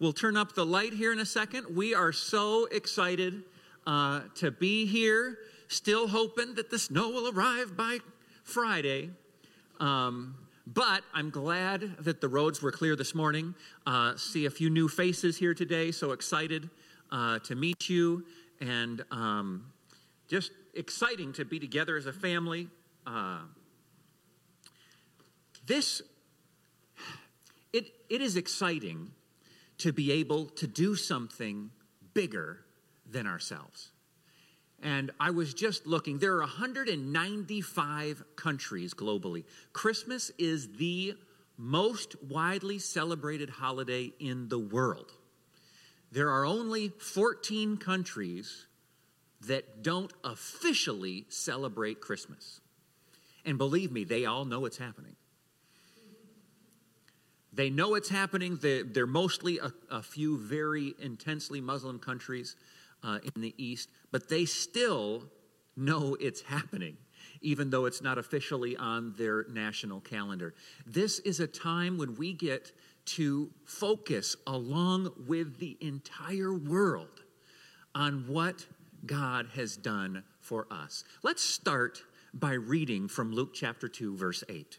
We'll turn up the light here in a second. We are so excited uh, to be here, still hoping that the snow will arrive by Friday. Um, but I'm glad that the roads were clear this morning. Uh, see a few new faces here today, so excited uh, to meet you, and um, just exciting to be together as a family. Uh, this, it, it is exciting to be able to do something bigger than ourselves. And I was just looking, there are 195 countries globally. Christmas is the most widely celebrated holiday in the world. There are only 14 countries that don't officially celebrate Christmas. And believe me, they all know it's happening. They know it's happening. They're, they're mostly a, a, few very intensely Muslim countries uh, in the East, but they still know it's happening, even though it's not officially on their national calendar. This is a time when we get to focus along with the entire world on what God has done for us. Let's start by reading from Luke chapter 2, verse 8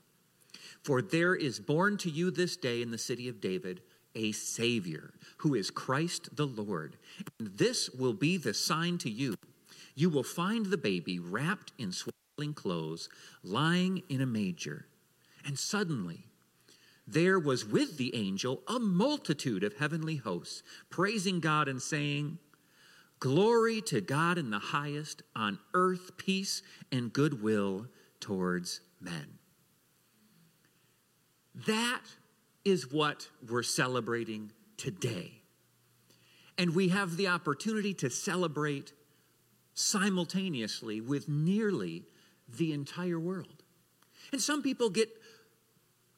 For there is born to you this day in the city of David a Savior, who is Christ the Lord. And this will be the sign to you. You will find the baby wrapped in swaddling clothes, lying in a manger. And suddenly, there was with the angel a multitude of heavenly hosts, praising God and saying, Glory to God in the highest, on earth peace and goodwill towards men. That is what we're celebrating today. And we have the opportunity to celebrate simultaneously with nearly the entire world. And some people get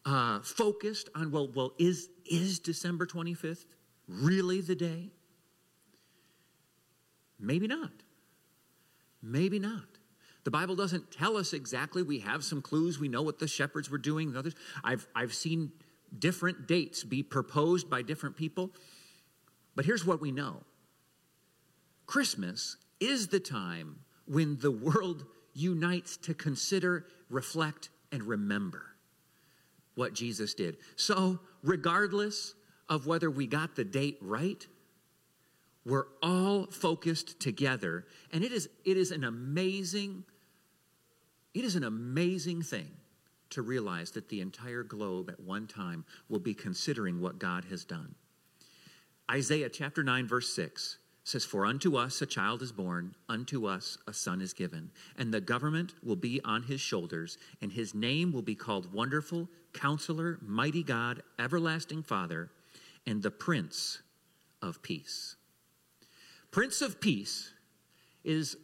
uh, focused on, well, well, is, is December 25th really the day? Maybe not. Maybe not. The Bible doesn't tell us exactly. We have some clues. We know what the shepherds were doing and others. I've, I've seen different dates be proposed by different people. But here's what we know Christmas is the time when the world unites to consider, reflect, and remember what Jesus did. So, regardless of whether we got the date right, we're all focused together. And it is, it is an amazing it is an amazing thing to realize that the entire globe at one time will be considering what God has done. Isaiah chapter 9, verse 6 says, For unto us a child is born, unto us a son is given, and the government will be on his shoulders, and his name will be called Wonderful, Counselor, Mighty God, Everlasting Father, and the Prince of Peace. Prince of Peace is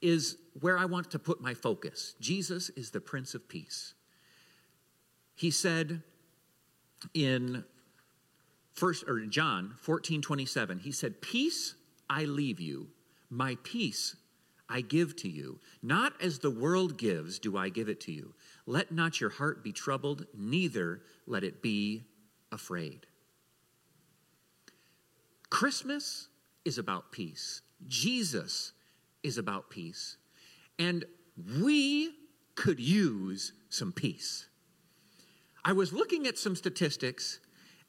is where I want to put my focus. Jesus is the Prince of Peace. He said in first or John 14 27, he said, Peace I leave you, my peace I give to you. Not as the world gives, do I give it to you. Let not your heart be troubled, neither let it be afraid. Christmas is about peace. Jesus is about peace. And we could use some peace. I was looking at some statistics,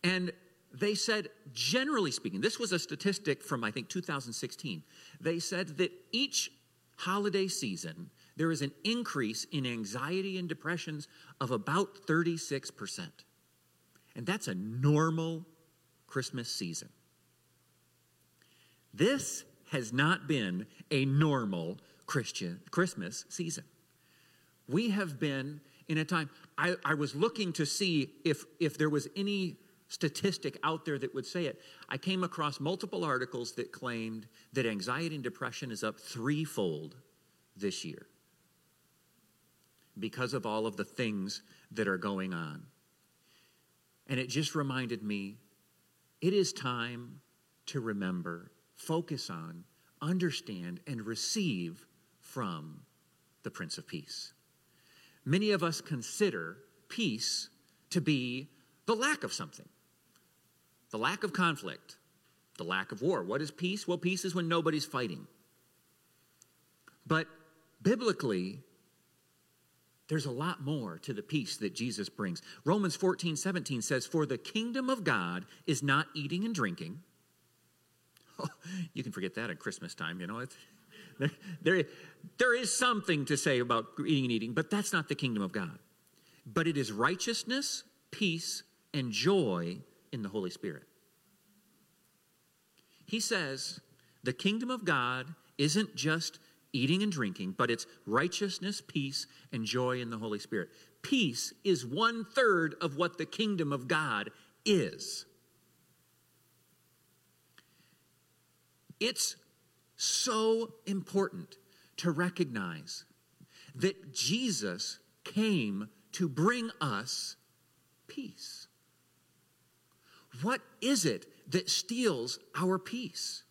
and they said, generally speaking, this was a statistic from I think 2016. They said that each holiday season, there is an increase in anxiety and depressions of about 36%. And that's a normal Christmas season. This has not been a normal Christian Christmas season. We have been in a time, I, I was looking to see if, if there was any statistic out there that would say it. I came across multiple articles that claimed that anxiety and depression is up threefold this year because of all of the things that are going on. And it just reminded me it is time to remember, focus on, understand, and receive from the Prince of Peace. Many of us consider peace to be the lack of something, the lack of conflict, the lack of war. What is peace? Well, peace is when nobody's fighting. But biblically, there's a lot more to the peace that Jesus brings. Romans 14, 17 says, For the kingdom of God is not eating and drinking. You can forget that at Christmas time, you know. There, there, there is something to say about eating and eating, but that's not the kingdom of God. But it is righteousness, peace, and joy in the Holy Spirit. He says the kingdom of God isn't just eating and drinking, but it's righteousness, peace, and joy in the Holy Spirit. Peace is one third of what the kingdom of God is. It's so important to recognize that Jesus came to bring us peace. What is it that steals our peace?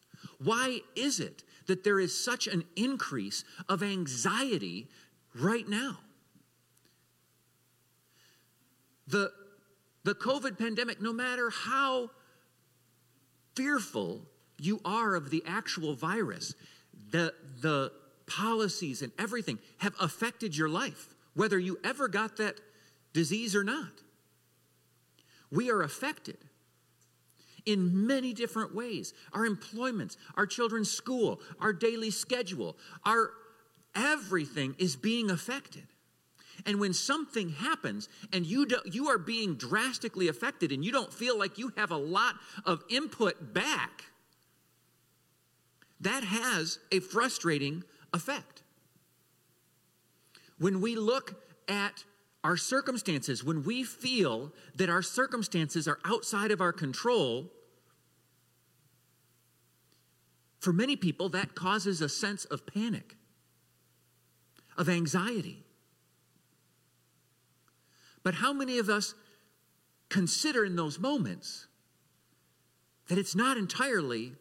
Why is it that there is such an increase of anxiety right now? The, the COVID pandemic, no matter how fearful you are of the actual virus, the, the policies and everything have affected your life, whether you ever got that disease or not. We are affected in many different ways our employments, our children's school, our daily schedule, our everything is being affected. And when something happens and you, do, you are being drastically affected and you don't feel like you have a lot of input back, that has a frustrating effect. When we look at our circumstances, when we feel that our circumstances are outside of our control, for many people, that causes a sense of panic, of anxiety. But how many of us consider in those moments that it's not entirely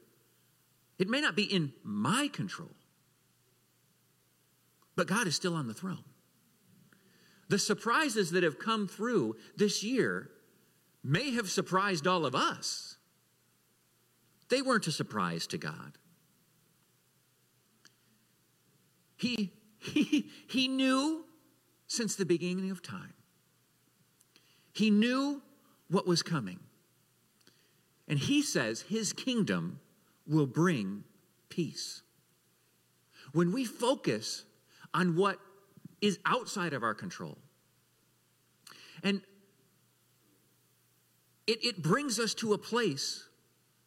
it may not be in my control, but God is still on the throne. The surprises that have come through this year may have surprised all of us. They weren't a surprise to God. He, he, he knew since the beginning of time. He knew what was coming. And he says his kingdom will bring peace. When we focus on what is outside of our control, and it, it brings us to a place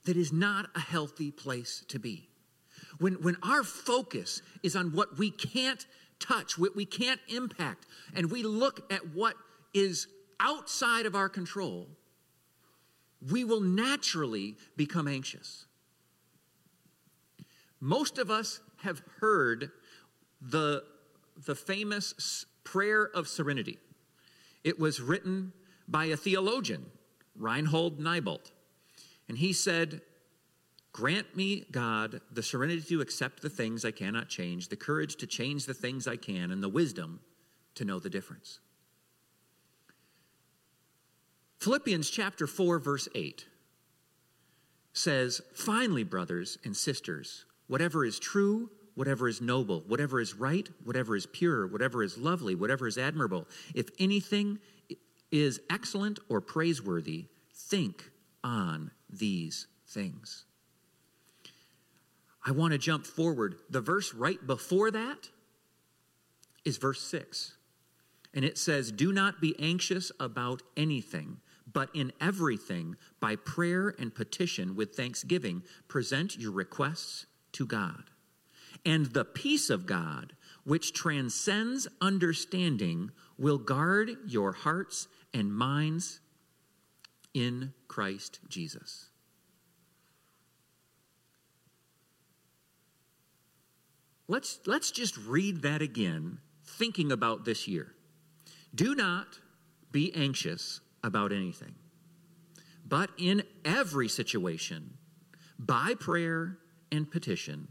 that is not a healthy place to be. When, when our focus is on what we can't touch, what we can't impact, and we look at what is outside of our control, we will naturally become anxious. Most of us have heard the, the famous prayer of serenity. It was written by a theologian, Reinhold Niebuhr. And he said, Grant me, God, the serenity to accept the things I cannot change, the courage to change the things I can, and the wisdom to know the difference. Philippians chapter 4, verse 8 says, Finally, brothers and sisters, whatever is true, whatever is noble, whatever is right, whatever is pure, whatever is lovely, whatever is admirable, if anything is excellent or praiseworthy, think on these things. I want to jump forward. The verse right before that is verse 6. And it says, Do not be anxious about anything, but in everything, by prayer and petition with thanksgiving, present your requests to God. And the peace of God, which transcends understanding, will guard your hearts and minds in Christ Jesus. Let's, let's just read that again, thinking about this year. Do not be anxious about anything, but in every situation, by prayer and petition,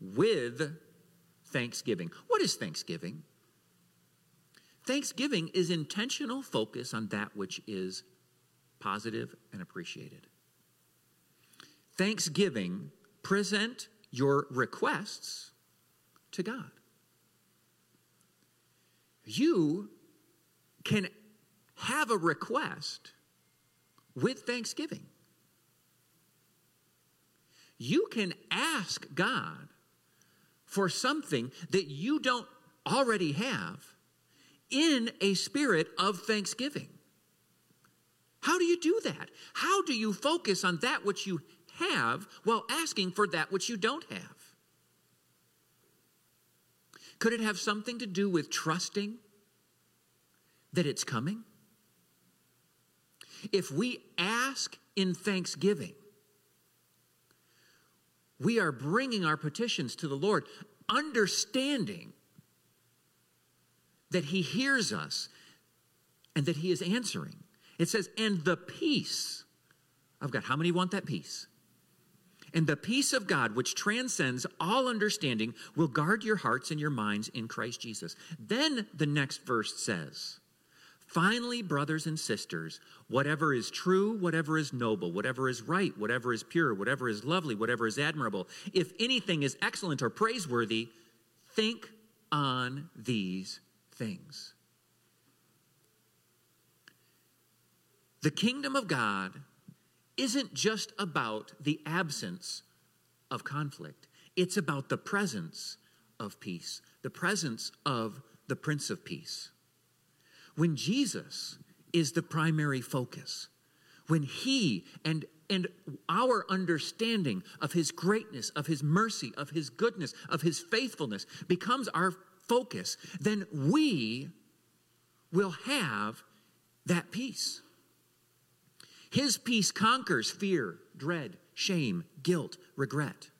with thanksgiving. What is thanksgiving? Thanksgiving is intentional focus on that which is positive and appreciated. Thanksgiving, present your requests to God. You can have a request with thanksgiving. You can ask God for something that you don't already have in a spirit of thanksgiving. How do you do that? How do you focus on that which you have while asking for that which you don't have? Could it have something to do with trusting that it's coming? If we ask in thanksgiving, we are bringing our petitions to the Lord, understanding that He hears us and that He is answering. It says, and the peace of God. How many want that peace? And the peace of God, which transcends all understanding, will guard your hearts and your minds in Christ Jesus. Then the next verse says, Finally, brothers and sisters, whatever is true, whatever is noble, whatever is right, whatever is pure, whatever is lovely, whatever is admirable, if anything is excellent or praiseworthy, think on these things. The kingdom of God isn't just about the absence of conflict, it's about the presence of peace, the presence of the Prince of Peace. When Jesus is the primary focus, when He and and our understanding of his greatness, of his mercy, of his goodness, of his faithfulness becomes our focus, then we will have that peace. His peace conquers fear, dread, shame, guilt, regret.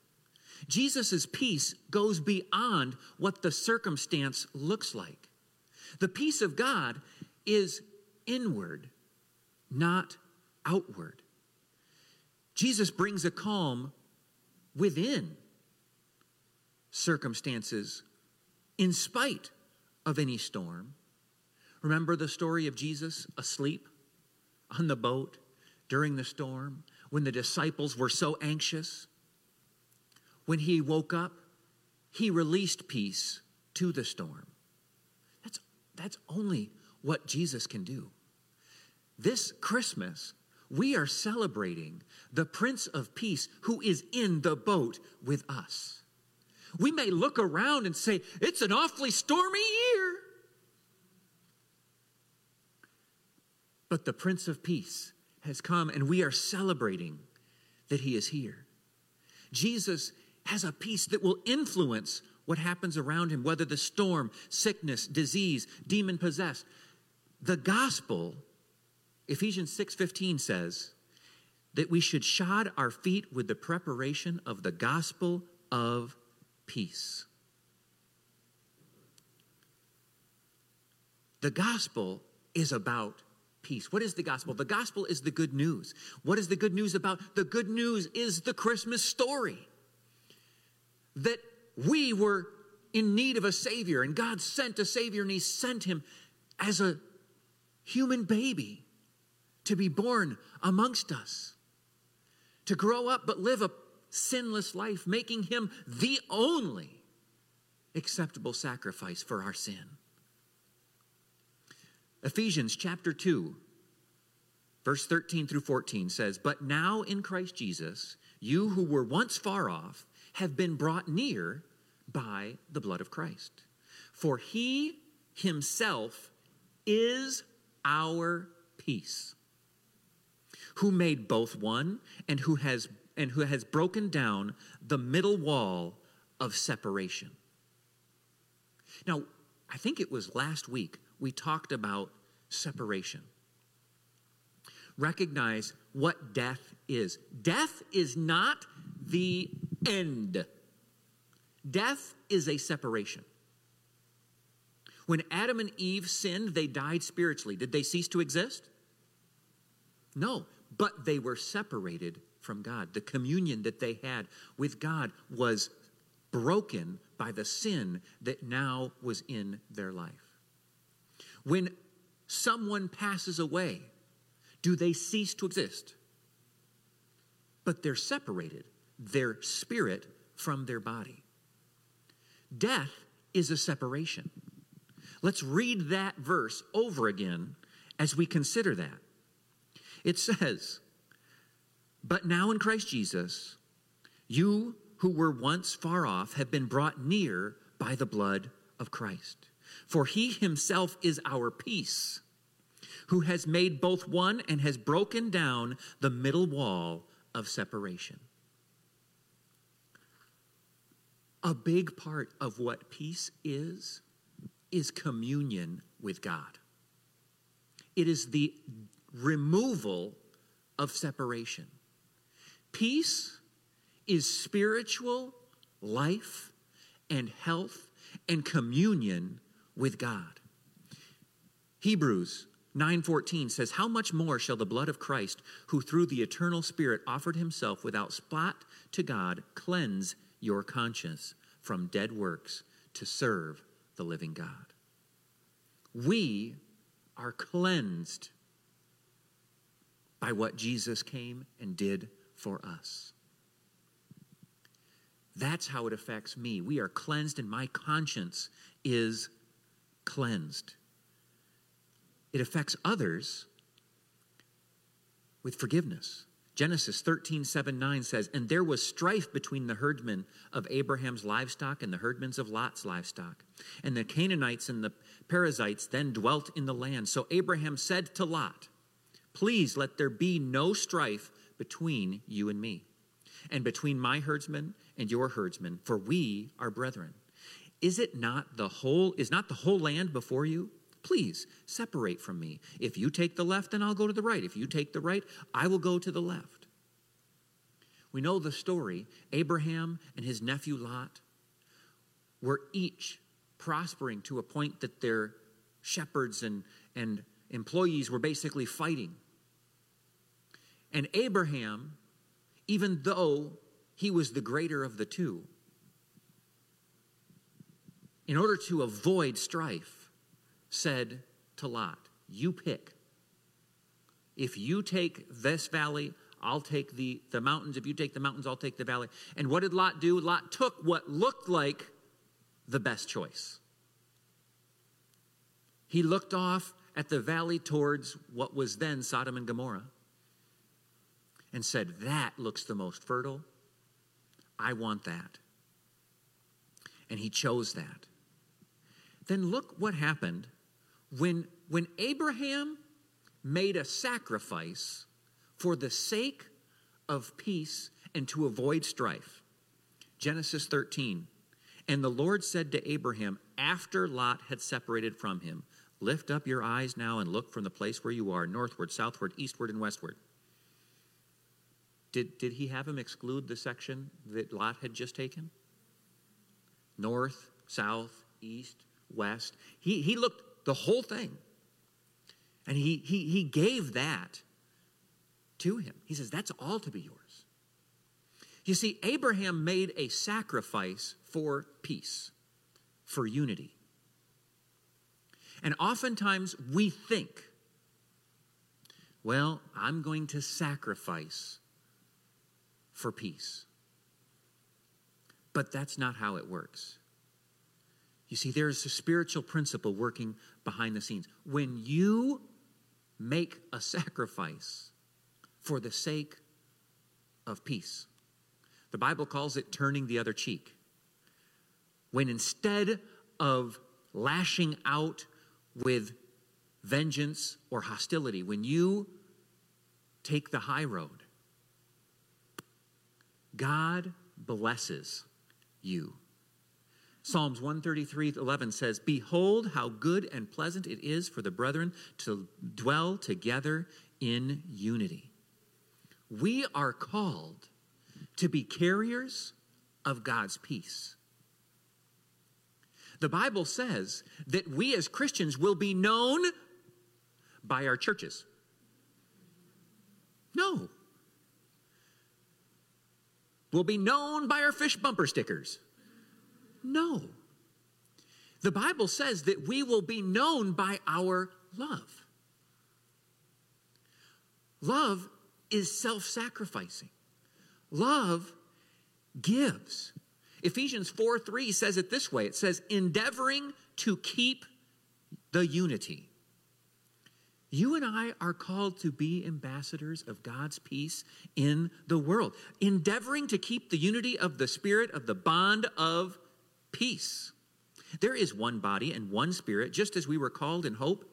Jesus' peace goes beyond what the circumstance looks like. The peace of God is inward, not outward. Jesus brings a calm within circumstances in spite of any storm. Remember the story of Jesus asleep on the boat during the storm when the disciples were so anxious? When he woke up, he released peace to the storm. That's, only what Jesus can do. This Christmas, we are celebrating the Prince of Peace who is in the boat with us. We may look around and say, it's an awfully stormy year. But the Prince of Peace has come and we are celebrating that he is here. Jesus has a peace that will influence what happens around him, whether the storm, sickness, disease, demon possessed. The gospel, Ephesians 6:15 says that we should shod our feet with the preparation of the gospel of peace. The gospel is about peace. What is the gospel? The gospel is the good news. What is the good news about? The good news is the Christmas story that we were in need of a Savior, and God sent a Savior, and He sent Him as a human baby to be born amongst us, to grow up but live a sinless life, making him the only acceptable sacrifice for our sin. Ephesians chapter 2, verse 13 through 14 says, But now in Christ Jesus, you who were once far off have been brought near by the blood of Christ. For he himself is our peace, who made both one and who has and who has broken down the middle wall of separation. Now, I think it was last week we talked about separation. recognize what death is. Death is not the end, death is a separation. When Adam and Eve sinned, they died spiritually. Did they cease to exist? No, but they were separated from God. The communion that they had with God was broken by the sin that now was in their life. When someone passes away, do they cease to exist? But they're separated, their spirit from their body. Death is a separation. Let's read that verse over again as we consider that. It says, But now in Christ Jesus, you who were once far off have been brought near by the blood of Christ. For he himself is our peace, who has made both one and has broken down the middle wall of separation. A big part of what peace is is communion with God. It is the removal of separation. Peace is spiritual life and health and communion with God. Hebrews 9:14 says, "How much more shall the blood of Christ, who through the eternal Spirit offered himself without spot to God, cleanse your conscience from dead works to serve the living God. We are cleansed by what Jesus came and did for us. That's how it affects me. We are cleansed, and my conscience is cleansed. It affects others with forgiveness. Genesis 13, 7, 9 says, And there was strife between the herdmen of Abraham's livestock and the herdmen of Lot's livestock. And the Canaanites and the Perizzites then dwelt in the land. So Abraham said to Lot, Please let there be no strife between you and me, and between my herdsmen and your herdsmen, for we are brethren. Is it not the whole, is not the whole land before you? Please separate from me. If you take the left, then I'll go to the right. If you take the right, I will go to the left. We know the story. Abraham and his nephew Lot were each prospering to a point that their shepherds and, and employees were basically fighting. And Abraham, even though he was the greater of the two, in order to avoid strife, said to Lot, You pick. If you take this valley, I'll take the, the mountains. If you take the mountains, I'll take the valley. And what did Lot do? Lot took what looked like the best choice. He looked off at the valley towards what was then Sodom and Gomorrah and said, That looks the most fertile. I want that. And he chose that. Then look what happened when, when Abraham made a sacrifice for the sake of peace and to avoid strife. Genesis 13. And the Lord said to Abraham, after Lot had separated from him, Lift up your eyes now and look from the place where you are, northward, southward, eastward, and westward. Did, did he have him exclude the section that Lot had just taken? North, south, east, west. He, he looked the whole thing. And he, he, he gave that to him. He says, That's all to be yours. You see, Abraham made a sacrifice for peace, for unity. And oftentimes we think, well, I'm going to sacrifice for peace. But that's not how it works. You see, there's a spiritual principle working behind the scenes. When you make a sacrifice for the sake of peace, the Bible calls it turning the other cheek. When instead of lashing out with vengeance or hostility, when you take the high road, God blesses you. Psalms 133 11 says, Behold, how good and pleasant it is for the brethren to dwell together in unity. We are called to be carriers of God's peace. The Bible says that we as Christians will be known by our churches. No. We'll be known by our fish bumper stickers. No. The Bible says that we will be known by our love. Love is self sacrificing, love gives. Ephesians 4 3 says it this way it says, endeavoring to keep the unity. You and I are called to be ambassadors of God's peace in the world, endeavoring to keep the unity of the Spirit of the bond of peace. There is one body and one Spirit, just as we were called in hope,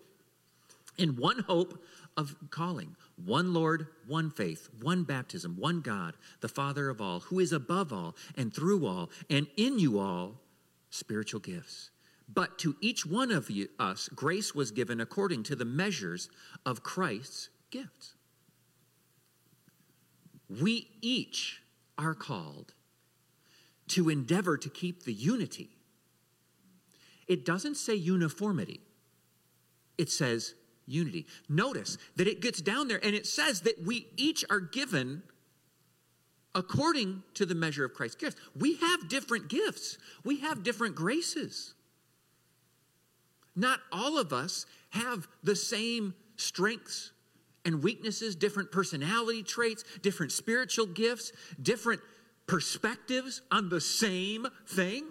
in one hope of calling, one Lord, one faith, one baptism, one God, the Father of all, who is above all and through all and in you all spiritual gifts. But to each one of you, us, grace was given according to the measures of Christ's gifts. We each are called to endeavor to keep the unity. It doesn't say uniformity, it says unity. Notice that it gets down there and it says that we each are given according to the measure of Christ's gifts. We have different gifts, we have different graces. Not all of us have the same strengths and weaknesses, different personality traits, different spiritual gifts, different perspectives on the same thing.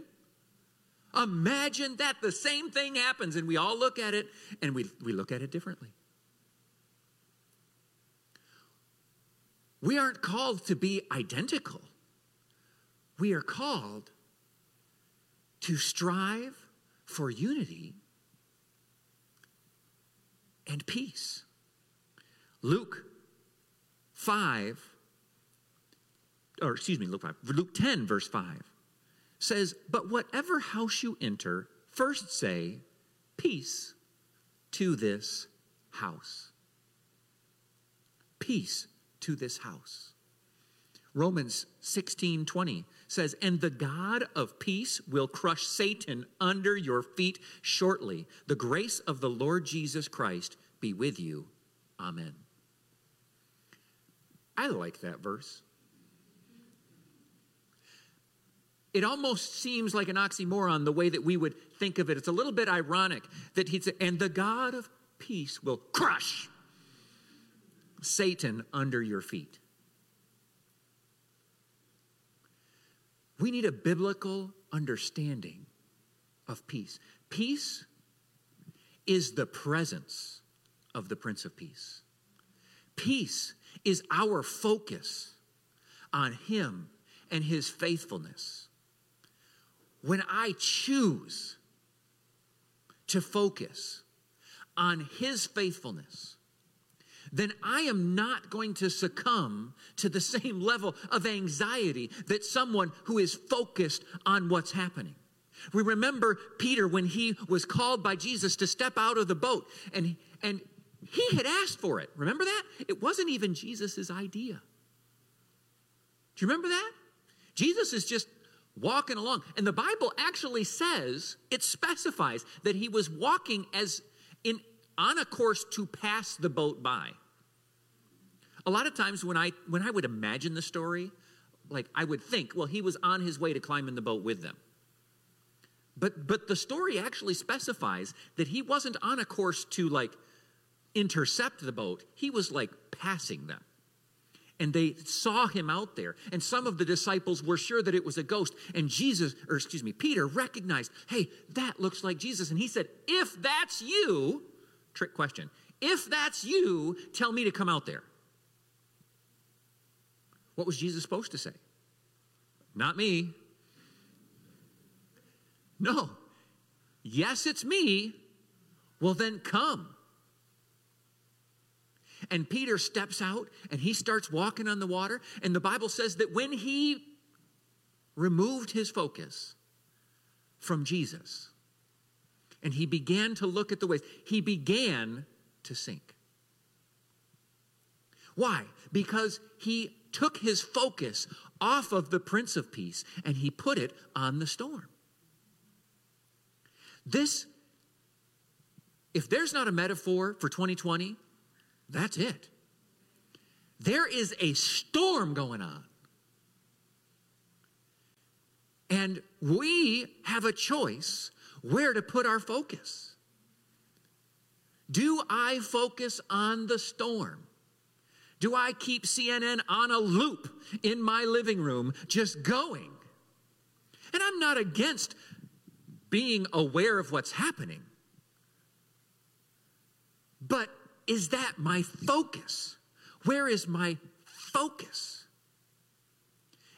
Imagine that the same thing happens and we all look at it and we, we look at it differently. We aren't called to be identical. We are called to strive for unity and peace. Luke 5, or excuse me, Luke 5, Luke 10, verse 5 says, But whatever house you enter, first say, Peace to this house. Peace to this house. Romans 16 20 says, And the God of peace will crush Satan under your feet shortly. The grace of the Lord Jesus Christ be with you. Amen. I like that verse. It almost seems like an oxymoron the way that we would think of it. It's a little bit ironic that he'd say, And the God of peace will crush Satan under your feet. We need a biblical understanding of peace. Peace is the presence of the Prince of Peace. Peace is our focus on Him and His faithfulness. When I choose to focus on His faithfulness, then I am not going to succumb to the same level of anxiety that someone who is focused on what's happening. We remember Peter when he was called by Jesus to step out of the boat and, and he had asked for it. Remember that? It wasn't even Jesus' idea. Do you remember that? Jesus is just walking along. And the Bible actually says, it specifies that he was walking as in on a course to pass the boat by. A lot of times when I when I would imagine the story, like I would think, well, he was on his way to climb in the boat with them. But but the story actually specifies that he wasn't on a course to like intercept the boat. He was like passing them. And they saw him out there. And some of the disciples were sure that it was a ghost. And Jesus, or excuse me, Peter recognized, hey, that looks like Jesus. And he said, if that's you, trick question, if that's you, tell me to come out there. What was Jesus supposed to say? Not me. No. Yes, it's me. Well, then come. And Peter steps out and he starts walking on the water. And the Bible says that when he removed his focus from Jesus and he began to look at the waves, he began to sink. Why? Because he took his focus off of the Prince of Peace and he put it on the storm. This, if there's not a metaphor for 2020, that's it. There is a storm going on. And we have a choice where to put our focus. Do I focus on the storm? Do I keep CNN on a loop in my living room just going? And I'm not against being aware of what's happening. But is that my focus? Where is my focus?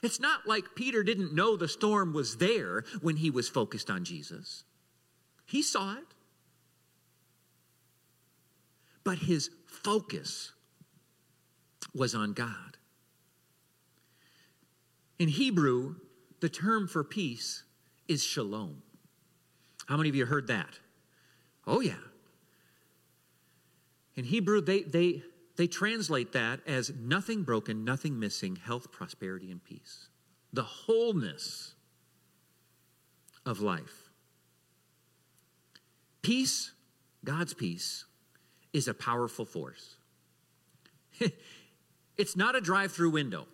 It's not like Peter didn't know the storm was there when he was focused on Jesus. He saw it. But his focus was on God. In Hebrew, the term for peace is shalom. How many of you heard that? Oh, yeah. In Hebrew, they, they, they translate that as nothing broken, nothing missing, health, prosperity, and peace. The wholeness of life. Peace, God's peace, is a powerful force. it's not a drive through window,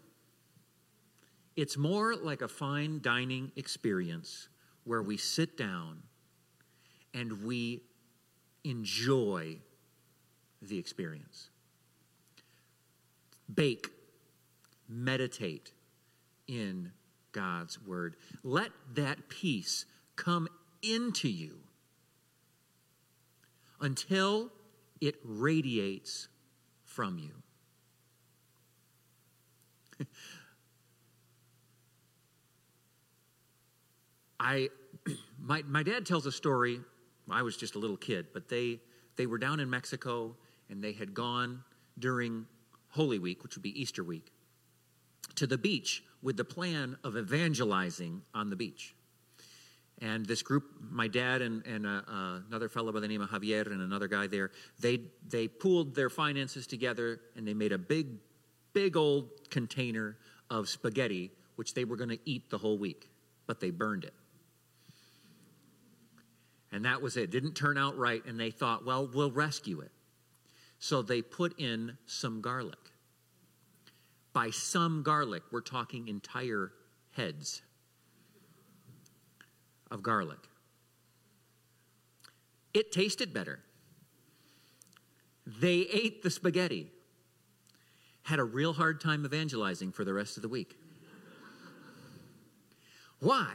it's more like a fine dining experience where we sit down and we enjoy the experience. Bake, meditate in God's word. Let that peace come into you until it radiates from you. I, my, my dad tells a story. I was just a little kid, but they, they were down in Mexico and they had gone during Holy Week, which would be Easter week, to the beach with the plan of evangelizing on the beach. And this group, my dad and, and uh, uh, another fellow by the name of Javier and another guy there, they, they pooled their finances together and they made a big, big old container of spaghetti, which they were going to eat the whole week, but they burned it. And that was it. Didn't turn out right, and they thought, well, we'll rescue it. So they put in some garlic. By some garlic, we're talking entire heads of garlic. It tasted better. They ate the spaghetti, had a real hard time evangelizing for the rest of the week. Why?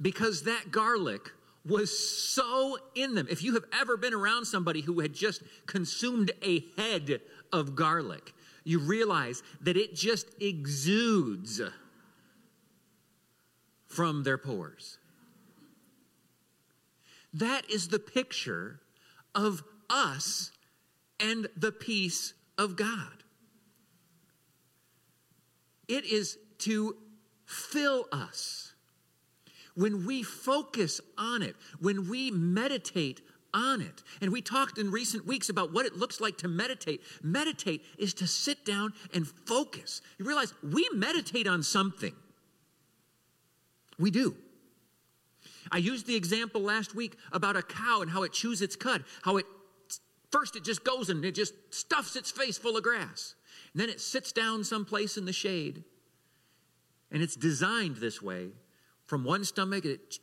Because that garlic was so in them. If you have ever been around somebody who had just consumed a head of garlic, you realize that it just exudes from their pores. That is the picture of us and the peace of God. It is to fill us. When we focus on it, when we meditate on it. And we talked in recent weeks about what it looks like to meditate. Meditate is to sit down and focus. You realize we meditate on something. We do. I used the example last week about a cow and how it chews its cud, how it first it just goes and it just stuffs its face full of grass. And then it sits down someplace in the shade. And it's designed this way. From one stomach, it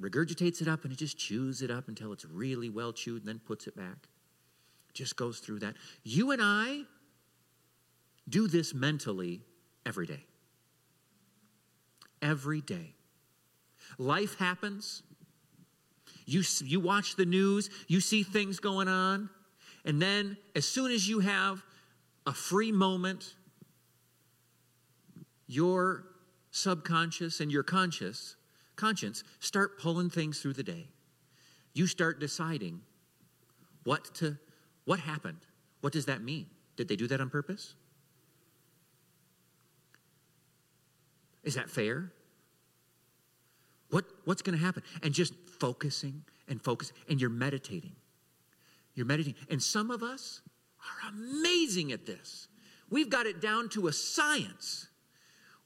regurgitates it up and it just chews it up until it's really well chewed and then puts it back. Just goes through that. You and I do this mentally every day. Every day. Life happens. You, you watch the news, you see things going on, and then as soon as you have a free moment, your subconscious and your conscious conscience start pulling things through the day. You start deciding what to what happened. What does that mean? Did they do that on purpose? Is that fair? What, what's going to happen? And just focusing and focusing, and you're meditating. You're meditating. And some of us are amazing at this. We've got it down to a science.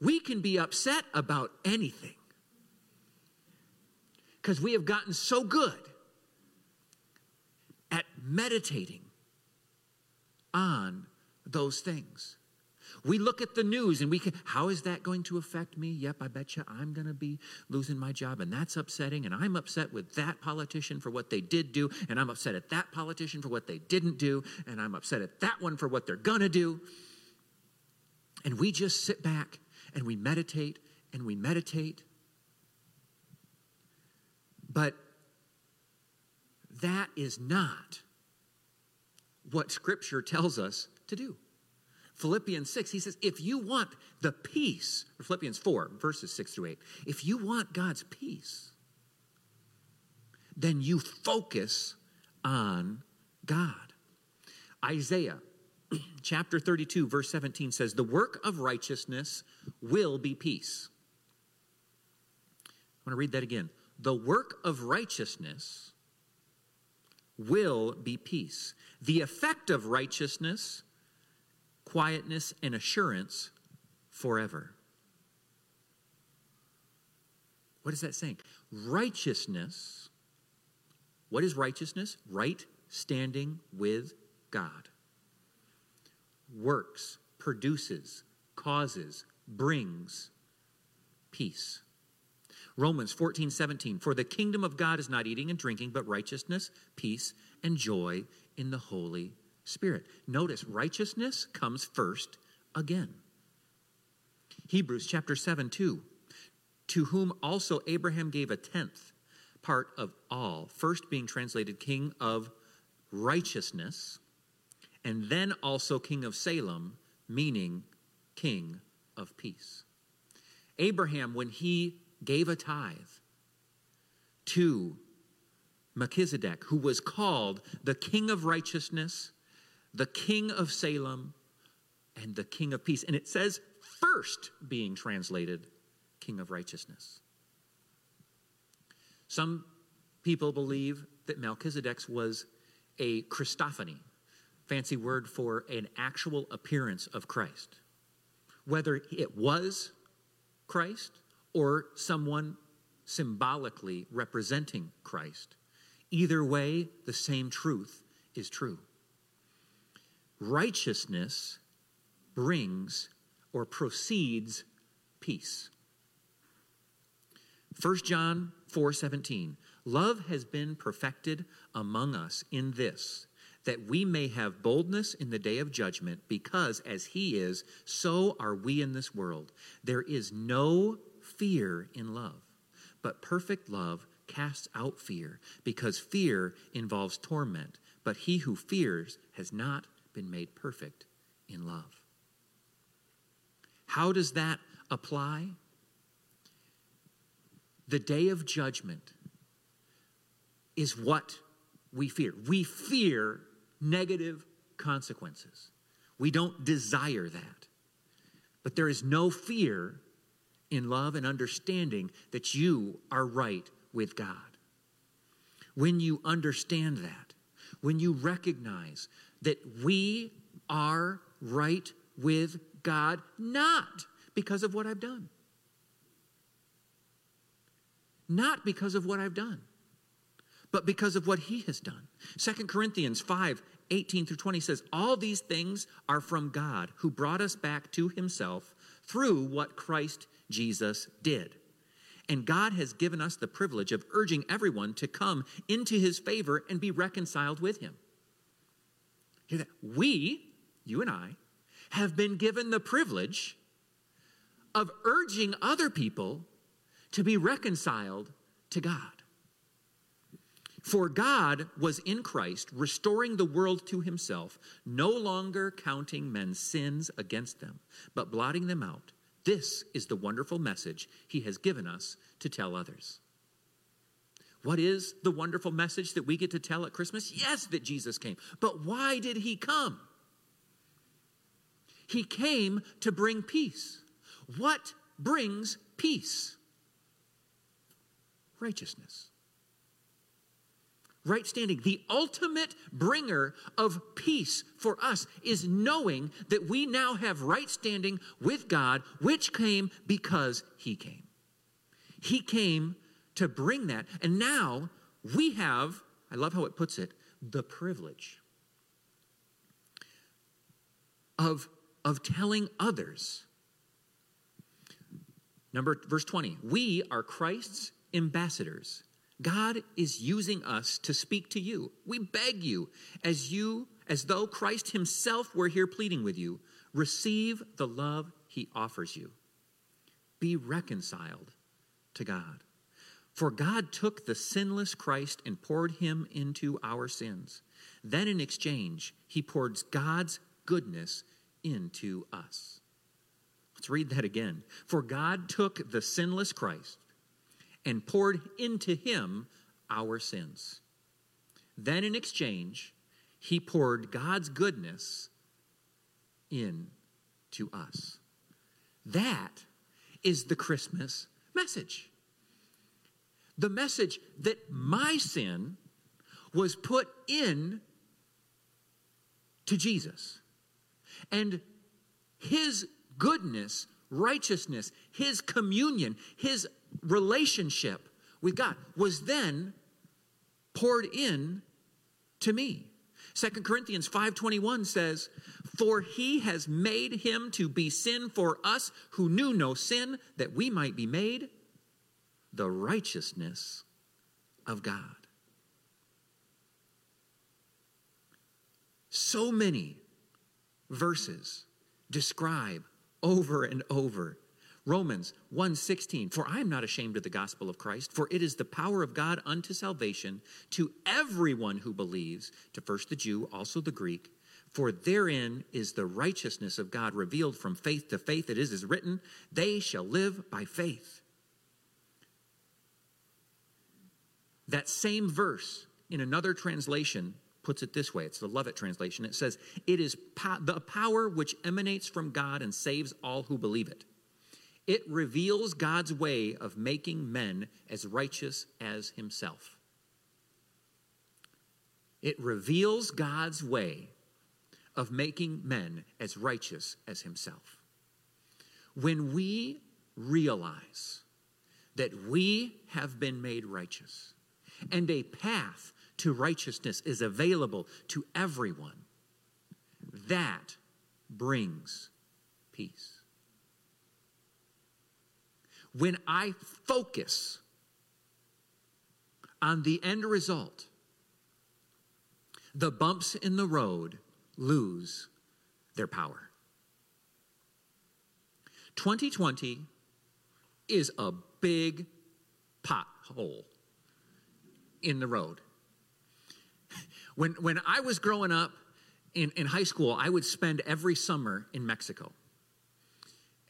We can be upset about anything because we have gotten so good at meditating on those things. We look at the news and we can, how is that going to affect me? Yep, I bet you I'm going to be losing my job, and that's upsetting. And I'm upset with that politician for what they did do, and I'm upset at that politician for what they didn't do, and I'm upset at that one for what they're going to do. And we just sit back and we meditate and we meditate. But that is not what Scripture tells us to do. Philippians 6, he says, if you want the peace, Philippians 4, verses 6 through 8, if you want God's peace, then you focus on God. Isaiah chapter 32, verse 17 says, The work of righteousness will be peace. I want to read that again. The work of righteousness will be peace. The effect of righteousness quietness, and assurance forever. What is that saying? Righteousness. What is righteousness? Right standing with God. Works, produces, causes, brings peace. Romans 14, 17. For the kingdom of God is not eating and drinking, but righteousness, peace, and joy in the Holy Spirit. Notice righteousness comes first again. Hebrews chapter 7 2. To whom also Abraham gave a tenth part of all, first being translated king of righteousness, and then also king of Salem, meaning king of peace. Abraham, when he gave a tithe to Melchizedek, who was called the king of righteousness the king of Salem, and the king of peace. And it says, first being translated, king of righteousness. Some people believe that Melchizedek's was a Christophany, fancy word for an actual appearance of Christ. Whether it was Christ or someone symbolically representing Christ, either way, the same truth is true. Righteousness brings or proceeds peace. 1 John 4:17 Love has been perfected among us in this that we may have boldness in the day of judgment because as he is so are we in this world there is no fear in love but perfect love casts out fear because fear involves torment but he who fears has not been made perfect in love. How does that apply? The day of judgment is what we fear. We fear negative consequences. We don't desire that. But there is no fear in love and understanding that you are right with God. When you understand that, when you recognize that we are right with God, not because of what I've done. Not because of what I've done, but because of what He has done. Second Corinthians 5 18 through 20 says, All these things are from God who brought us back to Himself through what Christ Jesus did. And God has given us the privilege of urging everyone to come into His favor and be reconciled with Him. Hear that? We, you and I, have been given the privilege of urging other people to be reconciled to God. For God was in Christ, restoring the world to himself, no longer counting men's sins against them, but blotting them out. This is the wonderful message he has given us to tell others. What is the wonderful message that we get to tell at Christmas? Yes, that Jesus came. But why did he come? He came to bring peace. What brings peace? Righteousness. Right standing. The ultimate bringer of peace for us is knowing that we now have right standing with God, which came because He came. He came to bring that. And now we have, I love how it puts it, the privilege of, of telling others. Number verse 20, we are Christ's ambassadors. God is using us to speak to you. We beg you, as you, as though Christ Himself were here pleading with you, receive the love He offers you. Be reconciled to God. For God took the sinless Christ and poured him into our sins. Then, in exchange, he poured God's goodness into us. Let's read that again. For God took the sinless Christ and poured into him our sins. Then, in exchange, he poured God's goodness into us. That is the Christmas message. The message that my sin was put in to Jesus. And his goodness, righteousness, his communion, his relationship with God was then poured in to me. 2 Corinthians 5:21 says, "For he has made him to be sin for us who knew no sin, that we might be made the righteousness of God." So many verses describe over and over. Romans 1:16 For I am not ashamed of the gospel of Christ for it is the power of God unto salvation to everyone who believes to first the Jew also the Greek. For therein is the righteousness of God revealed from faith to faith. It is as written they shall live by faith That same verse in another translation puts it this way it's the Lovett translation. It says, It is po- the power which emanates from God and saves all who believe it. It reveals God's way of making men as righteous as himself. It reveals God's way of making men as righteous as himself. When we realize that we have been made righteous and a path to righteousness is available to everyone, that brings peace. When I focus on the end result, the bumps in the road lose their power. 2020 is a big pothole in the road. When, when I was growing up in, in high school, I would spend every summer in Mexico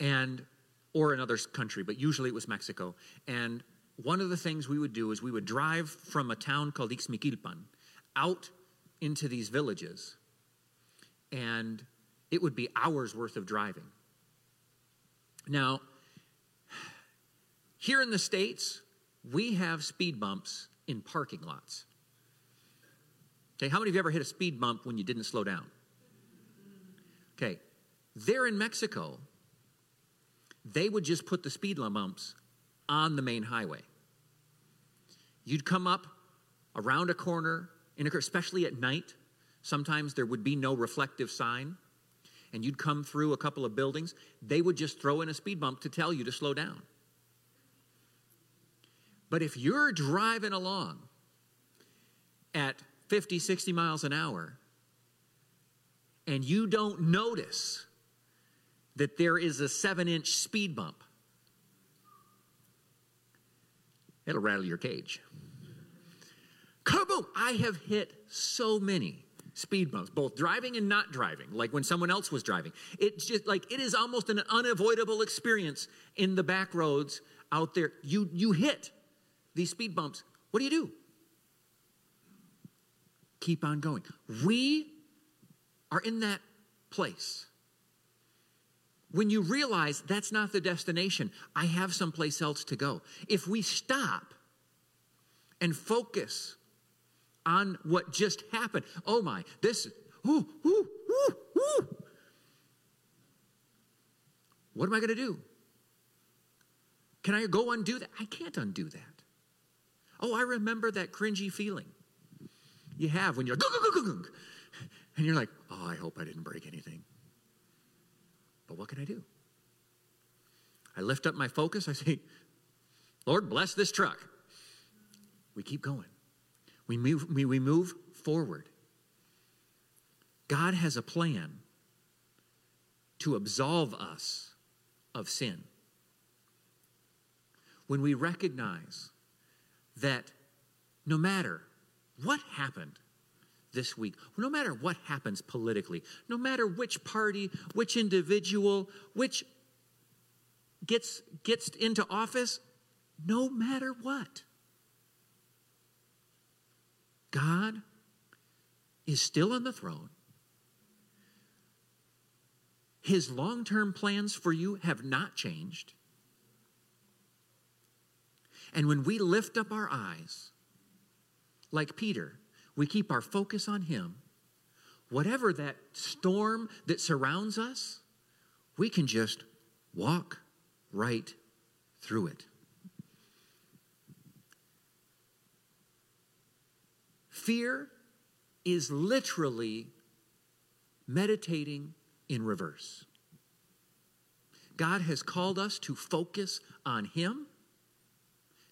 and or another country, but usually it was Mexico. And one of the things we would do is we would drive from a town called Ixmiquilpan out into these villages, and it would be hours worth of driving. Now, here in the States, we have speed bumps in parking lots. Okay, how many of you ever hit a speed bump when you didn't slow down? Okay, there in Mexico, they would just put the speed bumps on the main highway. You'd come up around a corner, especially at night. Sometimes there would be no reflective sign, and you'd come through a couple of buildings. They would just throw in a speed bump to tell you to slow down. But if you're driving along at 50, 60 miles an hour, and you don't notice that there is a seven inch speed bump, it'll rattle your cage. Kaboom! I have hit so many speed bumps, both driving and not driving, like when someone else was driving. It's just like it is almost an unavoidable experience in the back roads out there. You you hit these speed bumps. What do you do? Keep on going. We are in that place. When you realize that's not the destination, I have someplace else to go. If we stop and focus on what just happened. Oh my, this, ooh, ooh, ooh, ooh. What am I going to do? Can I go undo that? I can't undo that. Oh, I remember that cringy feeling you have when you're like, and you're like, oh, I hope I didn't break anything. But what can I do? I lift up my focus. I say, Lord, bless this truck. We keep going. We move, we, we move forward. God has a plan to absolve us of sin. When we recognize that no matter what happened this week, no matter what happens politically, no matter which party, which individual, which gets, gets into office, no matter what, God is still on the throne. His long term plans for you have not changed. And when we lift up our eyes, like Peter, we keep our focus on Him, whatever that storm that surrounds us, we can just walk right through it. Fear is literally meditating in reverse. God has called us to focus on Him.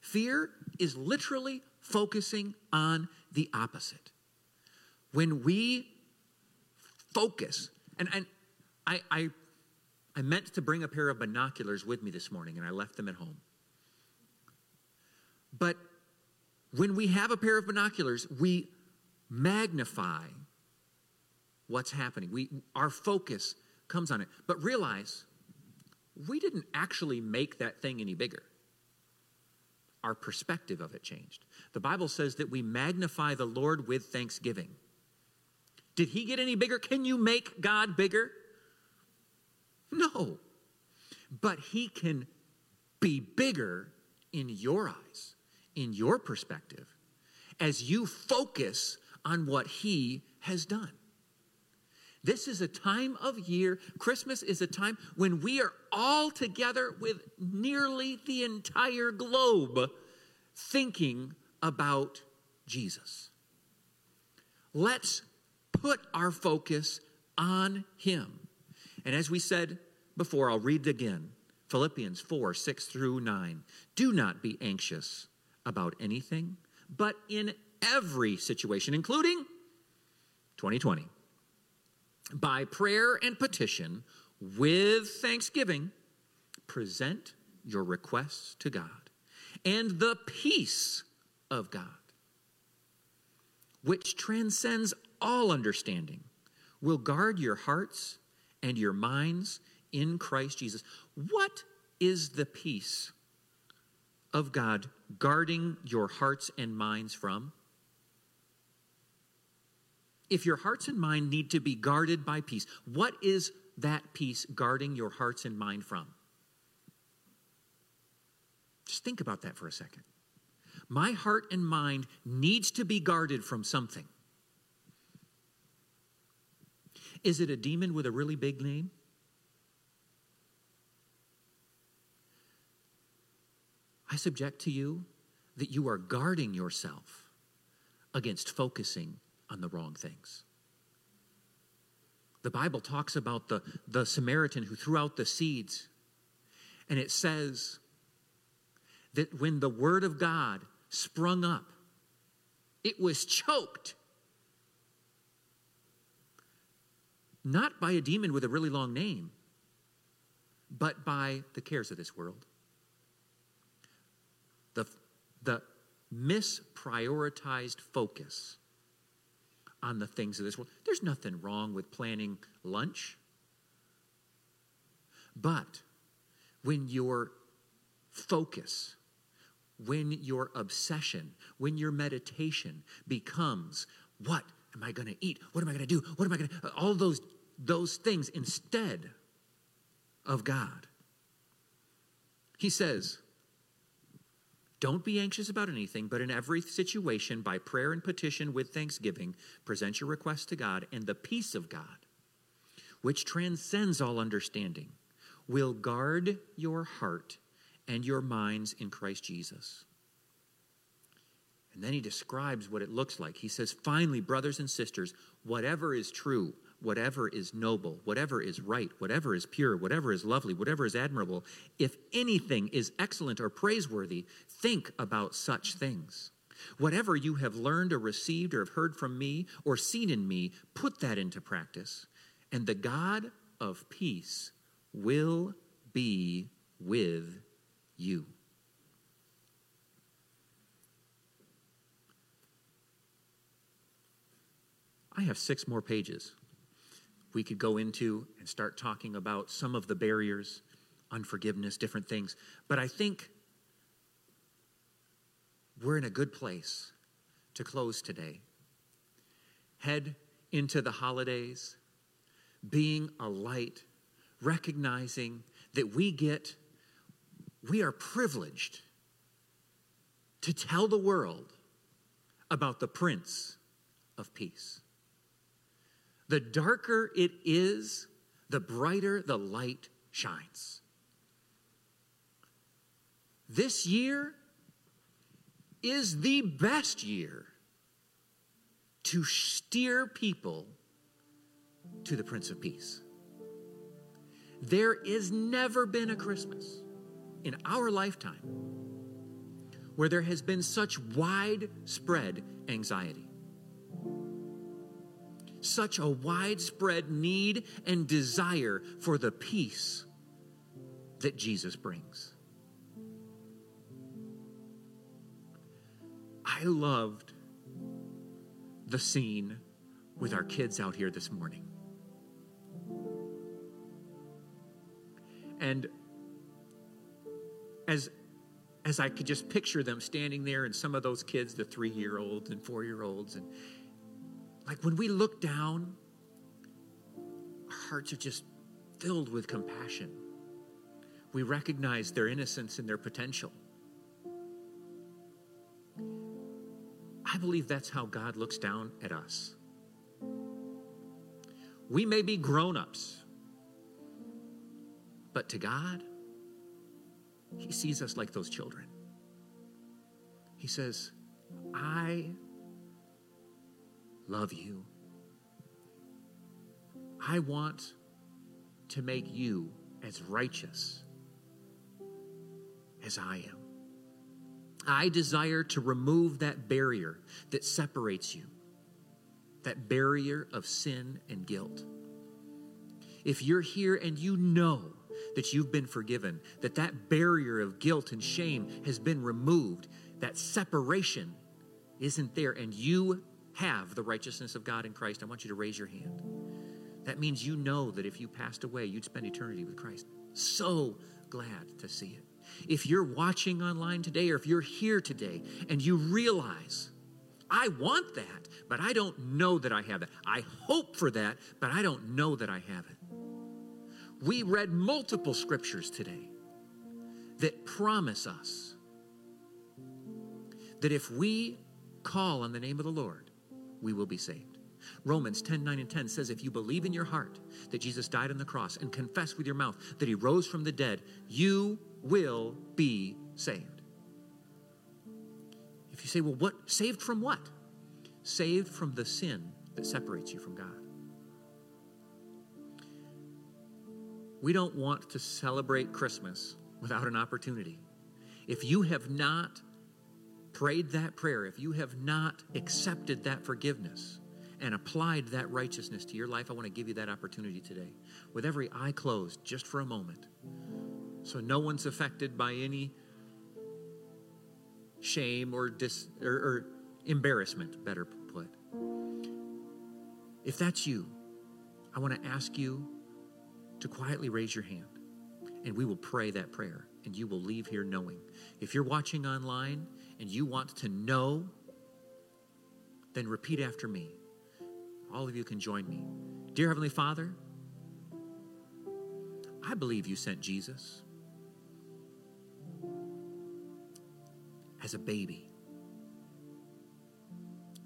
Fear is literally focusing on the opposite. When we focus, and, and I, I, I meant to bring a pair of binoculars with me this morning, and I left them at home. But when we have a pair of binoculars, we magnify what's happening. We, our focus comes on it. But realize we didn't actually make that thing any bigger. Our perspective of it changed. The Bible says that we magnify the Lord with thanksgiving. Did he get any bigger? Can you make God bigger? No. But he can be bigger in your eyes, in your perspective, as you focus on what he has done. This is a time of year, Christmas is a time when we are all together with nearly the entire globe thinking about Jesus. Let's put our focus on him. And as we said before, I'll read again Philippians 4 6 through 9. Do not be anxious about anything, but in every situation, including 2020, by prayer and petition with thanksgiving, present your requests to God. And the peace of God, which transcends all understanding, will guard your hearts and your minds in Christ Jesus. What is the peace of God guarding your hearts and minds from? If your hearts and mind need to be guarded by peace, what is that peace guarding your hearts and mind from? Just think about that for a second. My heart and mind needs to be guarded from something. Is it a demon with a really big name? I subject to you that you are guarding yourself against focusing on the wrong things. The Bible talks about the, the Samaritan who threw out the seeds, and it says that when the Word of God sprung up, it was choked. Not by a demon with a really long name, but by the cares of this world. The, the misprioritized focus on the things of this world. There's nothing wrong with planning lunch. But when your focus, when your obsession, when your meditation becomes, what am I going to eat? What am I going to do? What am I going to all those those things instead of God. He says, Don't be anxious about anything, but in every situation, by prayer and petition with thanksgiving, present your requests to God, and the peace of God, which transcends all understanding, will guard your heart and your minds in Christ Jesus. And then he describes what it looks like. He says, Finally, brothers and sisters, whatever is true, whatever is noble, whatever is right, whatever is pure, whatever is lovely, whatever is admirable, if anything is excellent or praiseworthy, think about such things. Whatever you have learned or received or have heard from me or seen in me, put that into practice. And the God of peace will be with you. I have six more pages we could go into and start talking about some of the barriers, unforgiveness, different things. But I think we're in a good place to close today. Head into the holidays, being a light, recognizing that we get, we are privileged to tell the world about the Prince of Peace. The darker it is, the brighter the light shines. This year is the best year to steer people to the Prince of Peace. There has never been a Christmas in our lifetime where there has been such widespread anxiety such a widespread need and desire for the peace that Jesus brings. I loved the scene with our kids out here this morning. And as as I could just picture them standing there and some of those kids, the three year olds and four year olds, and like when we look down, our hearts are just filled with compassion. We recognize their innocence and their potential. I believe that's how God looks down at us. We may be grown ups, but to God, He sees us like those children. He says, I love you. I want to make you as righteous as I am. I desire to remove that barrier that separates you, that barrier of sin and guilt. If you're here and you know that you've been forgiven, that that barrier of guilt and shame has been removed, that separation isn't there, and you have the righteousness of God in Christ, I want you to raise your hand. That means you know that if you passed away, you'd spend eternity with Christ. So glad to see it. If you're watching online today or if you're here today and you realize, I want that, but I don't know that I have it. I hope for that, but I don't know that I have it. We read multiple scriptures today that promise us that if we call on the name of the Lord, we will be saved. Romans 10 9 and 10 says, If you believe in your heart that Jesus died on the cross and confess with your mouth that he rose from the dead, you will be saved. If you say, Well, what? Saved from what? Saved from the sin that separates you from God. We don't want to celebrate Christmas without an opportunity. If you have not prayed that prayer, if you have not accepted that forgiveness and applied that righteousness to your life, I want to give you that opportunity today. With every eye closed, just for a moment. So no one's affected by any shame or, dis, or, or embarrassment, better put. If that's you, I want to ask you to quietly raise your hand and we will pray that prayer and you will leave here knowing. If you're watching online and you want to know, then repeat after me. All of you can join me. Dear Heavenly Father, I believe you sent Jesus. as a baby,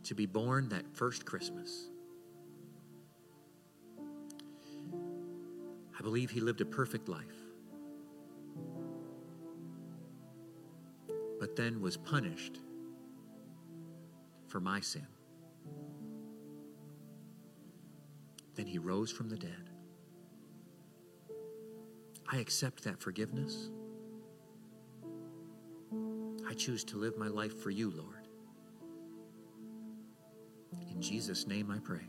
to be born that first Christmas. I believe he lived a perfect life, but then was punished for my sin. Then he rose from the dead. I accept that forgiveness. I choose to live my life for you, Lord. In Jesus' name I pray.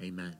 Amen.